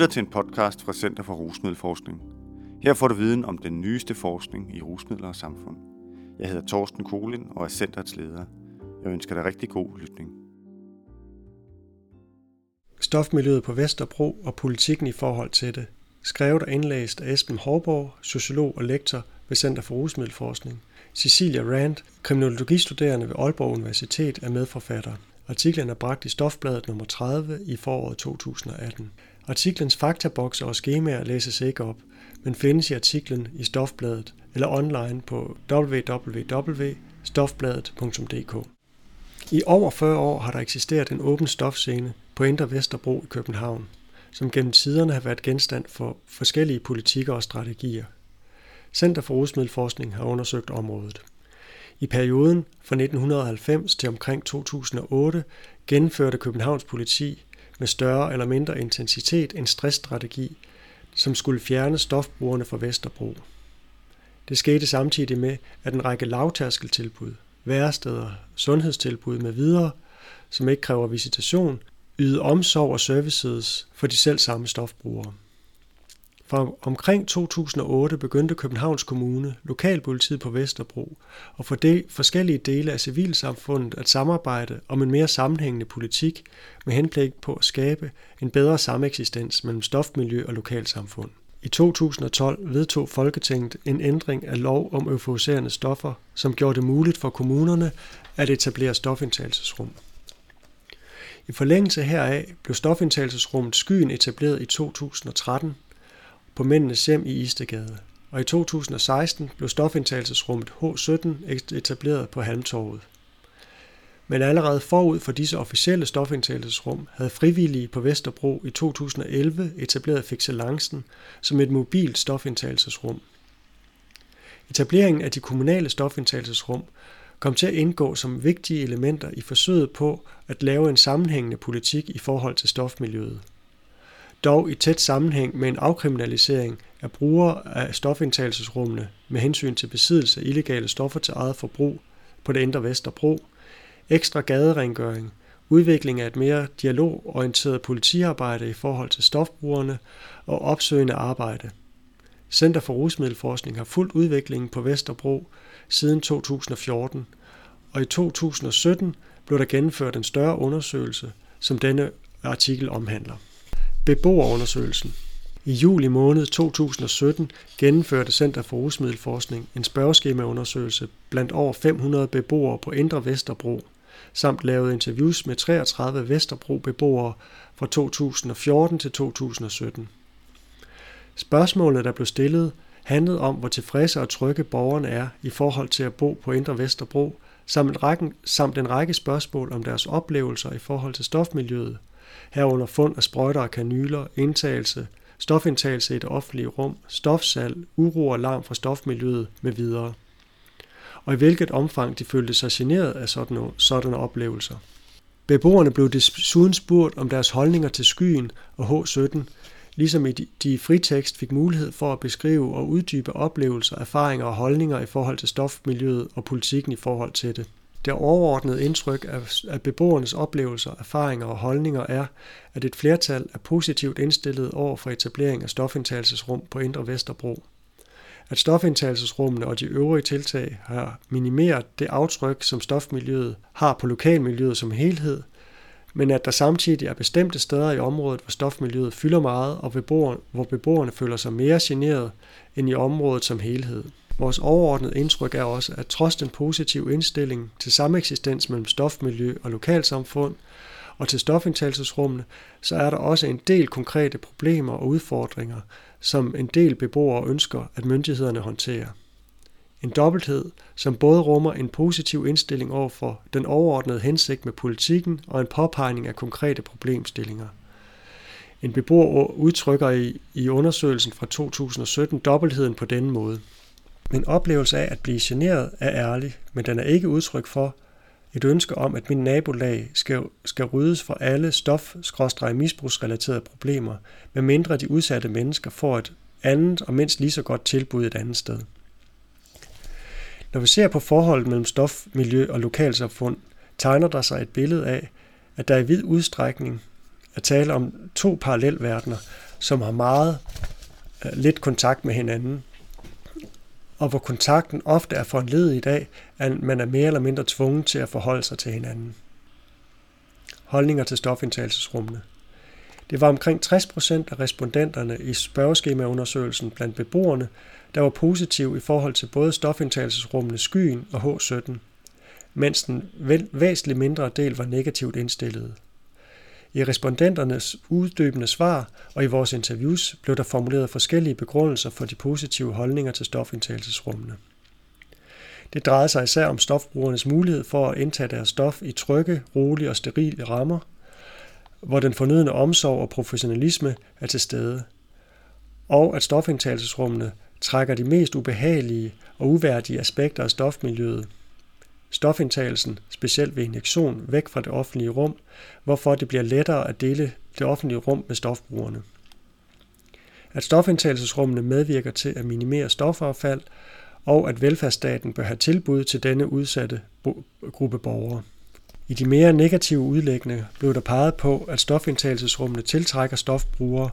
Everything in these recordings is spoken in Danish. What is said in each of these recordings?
lytter til en podcast fra Center for Rusmiddelforskning. Her får du viden om den nyeste forskning i rusmidler og samfund. Jeg hedder Torsten Kolin og er centerets leder. Jeg ønsker dig rigtig god lytning. Stofmiljøet på Vesterbro og politikken i forhold til det. Skrevet og indlæst af Esben Hårborg, sociolog og lektor ved Center for Rusmiddelforskning. Cecilia Rand, kriminologistuderende ved Aalborg Universitet, er medforfatter. Artiklen er bragt i Stofbladet nummer 30 i foråret 2018. Artiklens faktabokser og skemaer læses ikke op, men findes i artiklen i Stofbladet eller online på www.stofbladet.dk. I over 40 år har der eksisteret en åben stofscene på Indre Vesterbro i København, som gennem tiderne har været genstand for forskellige politikker og strategier. Center for Rusmiddelforskning har undersøgt området. I perioden fra 1990 til omkring 2008 gennemførte Københavns politi med større eller mindre intensitet en stressstrategi, som skulle fjerne stofbrugerne fra Vesterbro. Det skete samtidig med, at en række lavtærskeltilbud, væresteder, sundhedstilbud med videre, som ikke kræver visitation, ydede omsorg og services for de selv samme stofbrugere. Fra omkring 2008 begyndte Københavns Kommune, lokalpolitiet på Vesterbro og for de forskellige dele af civilsamfundet at samarbejde om en mere sammenhængende politik med henblik på at skabe en bedre sameksistens mellem stofmiljø og lokalsamfund. I 2012 vedtog Folketinget en ændring af lov om euforiserende stoffer, som gjorde det muligt for kommunerne at etablere stofindtagelsesrum. I forlængelse heraf blev stofindtagelsesrummet Skyen etableret i 2013 på Mændenes Hjem i Istegade. Og i 2016 blev stofindtagelsesrummet H17 etableret på Halmtorvet. Men allerede forud for disse officielle stofindtagelsesrum havde frivillige på Vesterbro i 2011 etableret Fixelancen som et mobilt stofindtagelsesrum. Etableringen af de kommunale stofindtagelsesrum kom til at indgå som vigtige elementer i forsøget på at lave en sammenhængende politik i forhold til stofmiljøet dog i tæt sammenhæng med en afkriminalisering af brugere af stofindtagelsesrummene med hensyn til besiddelse af illegale stoffer til eget forbrug på det indre Vesterbro, ekstra gaderengøring, udvikling af et mere dialogorienteret politiarbejde i forhold til stofbrugerne og opsøgende arbejde. Center for Rusmiddelforskning har fulgt udviklingen på Vesterbro siden 2014, og i 2017 blev der gennemført en større undersøgelse, som denne artikel omhandler. Beboerundersøgelsen. I juli måned 2017 gennemførte Center for Rusmiddelforskning en spørgeskemaundersøgelse blandt over 500 beboere på Indre Vesterbro, samt lavede interviews med 33 Vesterbro-beboere fra 2014 til 2017. Spørgsmålene, der blev stillet, handlede om, hvor tilfredse og trygge borgerne er i forhold til at bo på Indre Vesterbro, samt en række, samt en række spørgsmål om deres oplevelser i forhold til stofmiljøet – herunder fund af sprøjter og kanyler, indtagelse, stofindtagelse i det offentlige rum, stofsalg, uro og larm fra stofmiljøet med videre. Og i hvilket omfang de følte sig generet af sådanne, sådanne oplevelser. Beboerne blev desuden spurgt om deres holdninger til skyen og H17, ligesom i de fritekst fik mulighed for at beskrive og uddybe oplevelser, erfaringer og holdninger i forhold til stofmiljøet og politikken i forhold til det. Det overordnede indtryk af beboernes oplevelser, erfaringer og holdninger er, at et flertal er positivt indstillet over for etablering af stofindtagelsesrum på Indre Vesterbro. At stofindtagelsesrummene og de øvrige tiltag har minimeret det aftryk, som stofmiljøet har på lokalmiljøet som helhed, men at der samtidig er bestemte steder i området, hvor stofmiljøet fylder meget, og hvor beboerne føler sig mere generet end i området som helhed. Vores overordnede indtryk er også, at trods den positive indstilling til sameksistens mellem stofmiljø og lokalsamfund og til stofindtagelsesrummene, så er der også en del konkrete problemer og udfordringer, som en del beboere ønsker, at myndighederne håndterer. En dobbelthed, som både rummer en positiv indstilling over for den overordnede hensigt med politikken og en påpegning af konkrete problemstillinger. En beboer udtrykker i, i undersøgelsen fra 2017 dobbeltheden på denne måde. Min oplevelse af at blive generet er ærlig, men den er ikke udtryk for et ønske om, at min nabolag skal, skal ryddes for alle stof-misbrugsrelaterede problemer, medmindre de udsatte mennesker får et andet og mindst lige så godt tilbud et andet sted. Når vi ser på forholdet mellem stof, miljø og lokalsamfund, tegner der sig et billede af, at der i vid udstrækning er tale om to parallelverdener, som har meget uh, lidt kontakt med hinanden, og hvor kontakten ofte er foranledet i dag, at man er mere eller mindre tvunget til at forholde sig til hinanden. Holdninger til stofindtagelsesrummene. Det var omkring 60 procent af respondenterne i spørgeskemaundersøgelsen blandt beboerne, der var positiv i forhold til både stofindtagelsesrummene Skyen og H17, mens den væsentligt mindre del var negativt indstillet. I respondenternes uddybende svar og i vores interviews blev der formuleret forskellige begrundelser for de positive holdninger til stofindtagelsesrummene. Det drejede sig især om stofbrugernes mulighed for at indtage deres stof i trygge, rolige og sterile rammer, hvor den fornødne omsorg og professionalisme er til stede, og at stofindtagelsesrummene trækker de mest ubehagelige og uværdige aspekter af stofmiljøet – stofindtagelsen, specielt ved injektion, væk fra det offentlige rum, hvorfor det bliver lettere at dele det offentlige rum med stofbrugerne. At stofindtagelsesrummene medvirker til at minimere stofaffald, og at velfærdsstaten bør have tilbud til denne udsatte gruppe borgere. I de mere negative udlægninger blev der peget på, at stofindtagelsesrummene tiltrækker stofbrugere,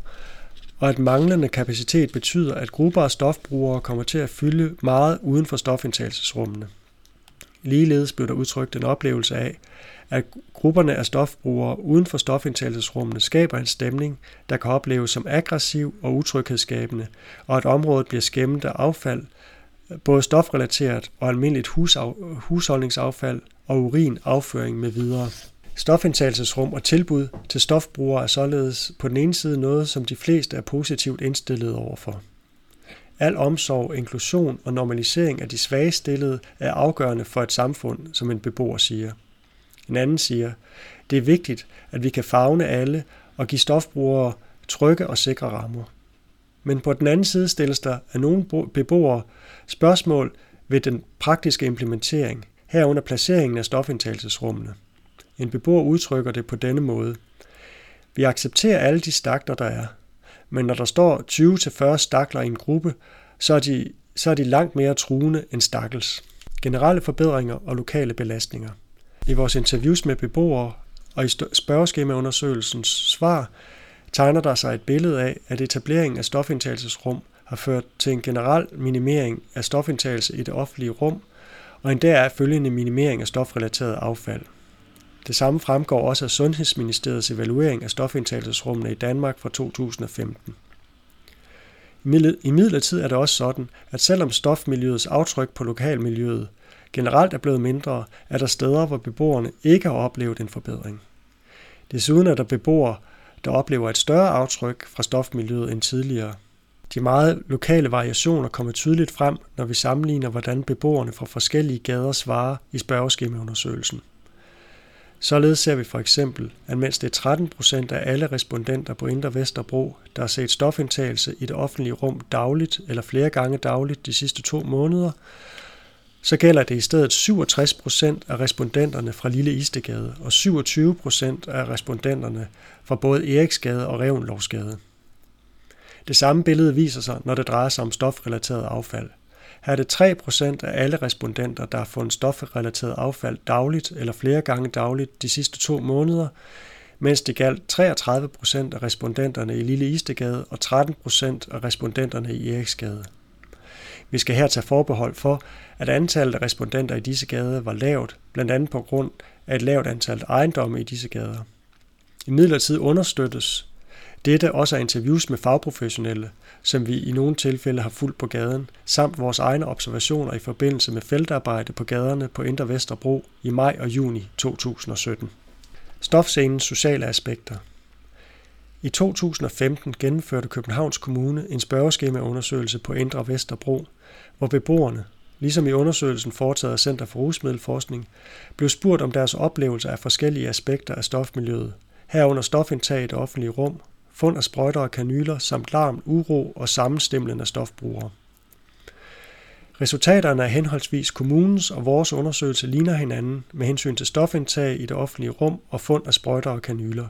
og at manglende kapacitet betyder, at grupper af stofbrugere kommer til at fylde meget uden for stofindtagelsesrummene. Ligeledes blev der udtrykt en oplevelse af, at grupperne af stofbrugere uden for stofindtagelsesrummene skaber en stemning, der kan opleves som aggressiv og utryghedsskabende, og at området bliver skæmmet af affald, både stofrelateret og almindeligt husholdningsaffald og urin, afføring med videre. Stofindtagelsesrum og tilbud til stofbrugere er således på den ene side noget, som de fleste er positivt indstillet overfor. Al omsorg, inklusion og normalisering af de svage stillede er afgørende for et samfund, som en beboer siger. En anden siger, det er vigtigt, at vi kan fagne alle og give stofbrugere trygge og sikre rammer. Men på den anden side stilles der af nogle beboere spørgsmål ved den praktiske implementering, herunder placeringen af stofindtagelsesrummene. En beboer udtrykker det på denne måde. Vi accepterer alle de stakter, der er, men når der står 20-40 stakler i en gruppe, så er, de, så er de langt mere truende end stakkels. Generelle forbedringer og lokale belastninger. I vores interviews med beboere og i spørgeskemaundersøgelsens svar tegner der sig et billede af, at etableringen af stofindtagelsesrum har ført til en generel minimering af stofindtagelse i det offentlige rum, og en deraf følgende minimering af stofrelateret affald. Det samme fremgår også af Sundhedsministeriets evaluering af stofindtagelsesrummene i Danmark fra 2015. I midlertid er det også sådan, at selvom stofmiljøets aftryk på lokalmiljøet generelt er blevet mindre, er der steder, hvor beboerne ikke har oplevet en forbedring. Desuden er der beboere, der oplever et større aftryk fra stofmiljøet end tidligere. De meget lokale variationer kommer tydeligt frem, når vi sammenligner, hvordan beboerne fra forskellige gader svarer i spørgeskemaundersøgelsen. Således ser vi for eksempel, at mens det er 13 procent af alle respondenter på Indre Vesterbro, der har set stofindtagelse i det offentlige rum dagligt eller flere gange dagligt de sidste to måneder, så gælder det i stedet 67 procent af respondenterne fra Lille Istegade og 27 procent af respondenterne fra både Eriksgade og Revnlovsgade. Det samme billede viser sig, når det drejer sig om stofrelateret affald. Her er det 3% af alle respondenter, der har fundet stofrelateret affald dagligt eller flere gange dagligt de sidste to måneder, mens det galt 33% af respondenterne i Lille Istegade og 13% af respondenterne i Eriksgade. Vi skal her tage forbehold for, at antallet af respondenter i disse gader var lavt, blandt andet på grund af et lavt antal ejendomme i disse gader. I midlertid understøttes dette også er interviews med fagprofessionelle, som vi i nogle tilfælde har fulgt på gaden, samt vores egne observationer i forbindelse med feltarbejde på gaderne på Indre Vesterbro i maj og juni 2017. Stofscenens sociale aspekter I 2015 gennemførte Københavns Kommune en spørgeskemaundersøgelse på Indre Vesterbro, hvor beboerne, ligesom i undersøgelsen foretaget af Center for Rusmiddelforskning, blev spurgt om deres oplevelser af forskellige aspekter af stofmiljøet, herunder stofindtag i det offentlige rum fund af sprøjter og kanyler samt larm, uro og sammenstemlen af stofbrugere. Resultaterne af henholdsvis kommunens og vores undersøgelse ligner hinanden med hensyn til stofindtag i det offentlige rum og fund af sprøjter og kanyler.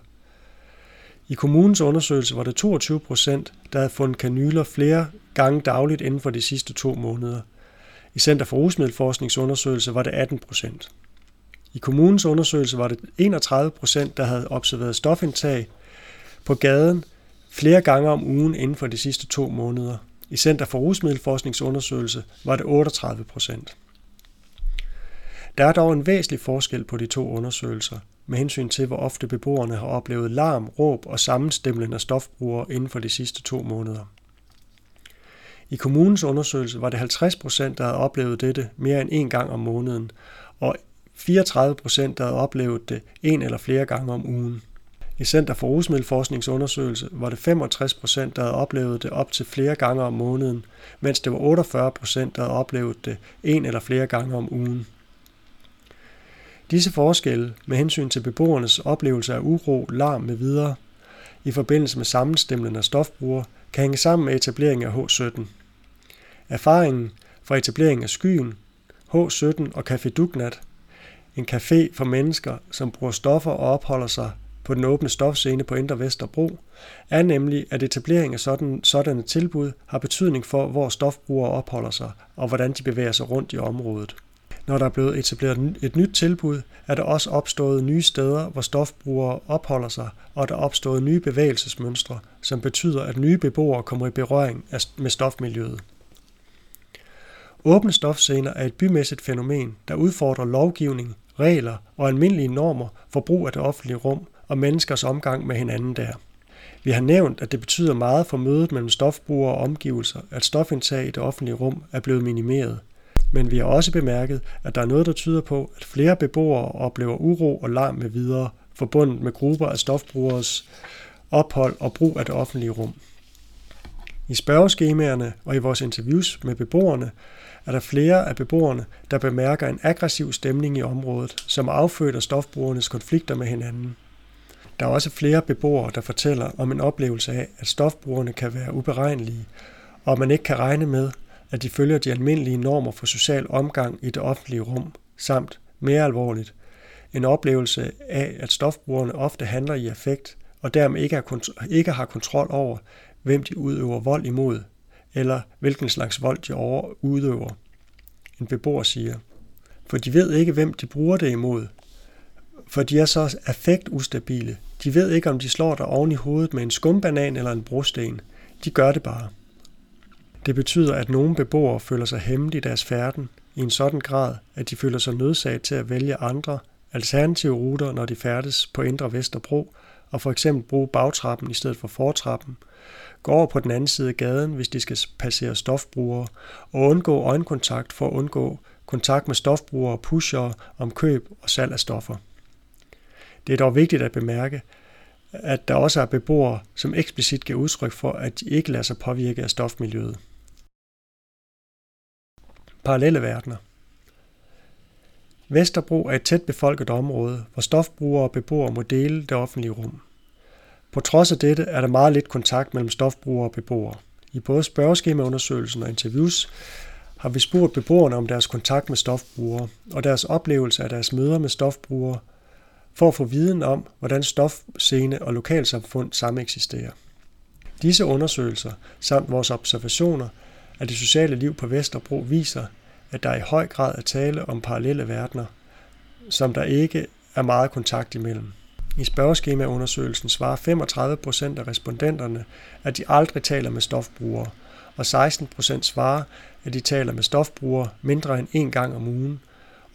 I kommunens undersøgelse var det 22 procent, der havde fundet kanyler flere gange dagligt inden for de sidste to måneder. I Center for Rusmiddelforskningsundersøgelse var det 18 procent. I kommunens undersøgelse var det 31 procent, der havde observeret stofindtag på gaden flere gange om ugen inden for de sidste to måneder. I Center for Rusmiddelforskningsundersøgelse var det 38 procent. Der er dog en væsentlig forskel på de to undersøgelser, med hensyn til, hvor ofte beboerne har oplevet larm, råb og sammenstemlen af stofbrugere inden for de sidste to måneder. I kommunens undersøgelse var det 50 procent, der havde oplevet dette mere end en gang om måneden, og 34 procent, der havde oplevet det en eller flere gange om ugen. I Center for Rusmiddelforskningsundersøgelse var det 65 procent, der havde oplevet det op til flere gange om måneden, mens det var 48 procent, der havde oplevet det en eller flere gange om ugen. Disse forskelle med hensyn til beboernes oplevelse af uro, larm med videre i forbindelse med sammenstemlen af stofbrugere kan hænge sammen med etableringen af H17. Erfaringen fra etableringen af Skyen, H17 og Café Dugnat, en café for mennesker, som bruger stoffer og opholder sig på den åbne stofscene på Indre Vesterbro, er nemlig, at etablering af sådan, sådanne tilbud har betydning for, hvor stofbrugere opholder sig og hvordan de bevæger sig rundt i området. Når der er blevet etableret et nyt tilbud, er der også opstået nye steder, hvor stofbrugere opholder sig, og der er opstået nye bevægelsesmønstre, som betyder, at nye beboere kommer i berøring med stofmiljøet. Åbne stofscener er et bymæssigt fænomen, der udfordrer lovgivning, regler og almindelige normer for brug af det offentlige rum og menneskers omgang med hinanden der. Vi har nævnt, at det betyder meget for mødet mellem stofbrugere og omgivelser, at stofindtag i det offentlige rum er blevet minimeret. Men vi har også bemærket, at der er noget, der tyder på, at flere beboere oplever uro og larm med videre, forbundet med grupper af stofbrugeres ophold og brug af det offentlige rum. I spørgeskemaerne og i vores interviews med beboerne er der flere af beboerne, der bemærker en aggressiv stemning i området, som afføder stofbrugernes konflikter med hinanden. Der er også flere beboere, der fortæller om en oplevelse af, at stofbrugerne kan være uberegnelige, og at man ikke kan regne med, at de følger de almindelige normer for social omgang i det offentlige rum, samt, mere alvorligt, en oplevelse af, at stofbrugerne ofte handler i affekt, og dermed ikke har, ikke har kontrol over, hvem de udøver vold imod, eller hvilken slags vold de over udøver. En beboer siger, for de ved ikke, hvem de bruger det imod, for de er så affektustabile. De ved ikke, om de slår dig oven i hovedet med en skumbanan eller en brosten. De gør det bare. Det betyder, at nogle beboere føler sig hæmmet i deres færden i en sådan grad, at de føler sig nødsaget til at vælge andre alternative ruter, når de færdes på Indre Vesterbro, og for eksempel bruge bagtrappen i stedet for fortrappen, gå over på den anden side af gaden, hvis de skal passere stofbrugere, og undgå øjenkontakt for at undgå kontakt med stofbrugere og pushere om køb og salg af stoffer. Det er dog vigtigt at bemærke, at der også er beboere, som eksplicit giver udtryk for, at de ikke lader sig påvirke af stofmiljøet. Parallelle verdener Vesterbro er et tæt befolket område, hvor stofbrugere og beboere må dele det offentlige rum. På trods af dette er der meget lidt kontakt mellem stofbrugere og beboere. I både spørgeskemaundersøgelsen og interviews har vi spurgt beboerne om deres kontakt med stofbrugere og deres oplevelse af deres møder med stofbrugere for at få viden om, hvordan stofscene og lokalsamfund sameksisterer. Disse undersøgelser samt vores observationer af det sociale liv på Vesterbro viser, at der i høj grad er tale om parallelle verdener, som der ikke er meget kontakt imellem. I spørgeskemaundersøgelsen svarer 35 procent af respondenterne, at de aldrig taler med stofbrugere, og 16 procent svarer, at de taler med stofbrugere mindre end en gang om ugen,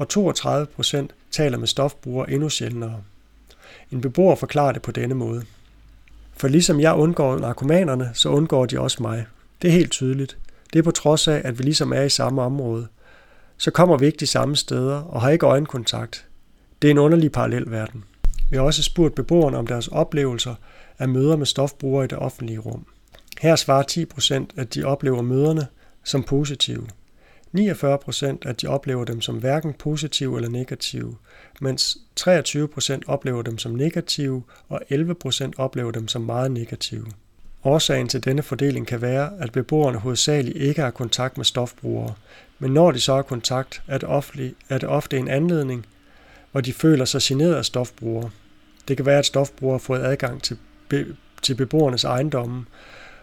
og 32 procent taler med stofbrugere endnu sjældnere. En beboer forklarer det på denne måde. For ligesom jeg undgår narkomanerne, så undgår de også mig. Det er helt tydeligt. Det er på trods af, at vi ligesom er i samme område. Så kommer vi ikke de samme steder og har ikke øjenkontakt. Det er en underlig parallelverden. Vi har også spurgt beboerne om deres oplevelser af møder med stofbrugere i det offentlige rum. Her svarer 10 procent, at de oplever møderne som positive. 49 procent, at de oplever dem som hverken positive eller negative, mens 23 procent oplever dem som negative, og 11 procent oplever dem som meget negative. Årsagen til denne fordeling kan være, at beboerne hovedsageligt ikke har kontakt med stofbrugere, men når de så har kontakt, er det, ofte, er det ofte en anledning, hvor de føler sig generet af stofbrugere. Det kan være, at stofbrugere har fået adgang til, be, til beboernes ejendomme,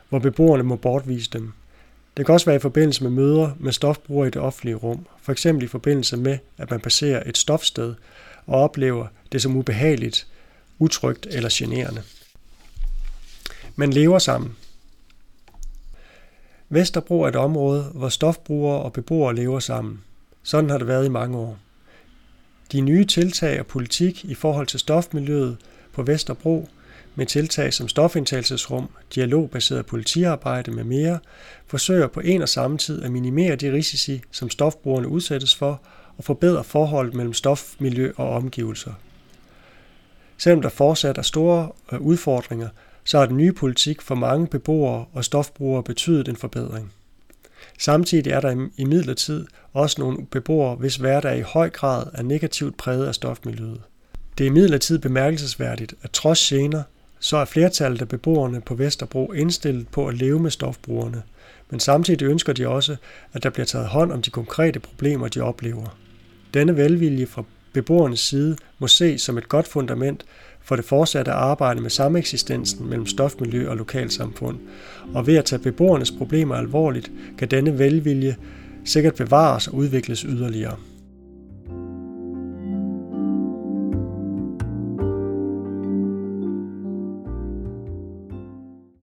hvor beboerne må bortvise dem. Det kan også være i forbindelse med møder med stofbrugere i det offentlige rum, for eksempel i forbindelse med, at man passerer et stofsted og oplever det som ubehageligt, utrygt eller generende. Man lever sammen. Vesterbro er et område, hvor stofbrugere og beboere lever sammen. Sådan har det været i mange år. De nye tiltag og politik i forhold til stofmiljøet på Vesterbro med tiltag som stofindtagelsesrum, dialogbaseret politiarbejde med mere, forsøger på en og samme tid at minimere de risici, som stofbrugerne udsættes for, og forbedre forholdet mellem stofmiljø og omgivelser. Selvom der fortsat er store øh, udfordringer, så har den nye politik for mange beboere og stofbrugere betydet en forbedring. Samtidig er der i midlertid også nogle beboere, hvis hverdag i høj grad er negativt præget af stofmiljøet. Det er imidlertid bemærkelsesværdigt, at trods gener, så er flertallet af beboerne på Vesterbro indstillet på at leve med stofbrugerne, men samtidig ønsker de også, at der bliver taget hånd om de konkrete problemer, de oplever. Denne velvilje fra beboernes side må ses som et godt fundament for det fortsatte arbejde med sameksistensen mellem stofmiljø og lokalsamfund, og ved at tage beboernes problemer alvorligt, kan denne velvilje sikkert bevares og udvikles yderligere.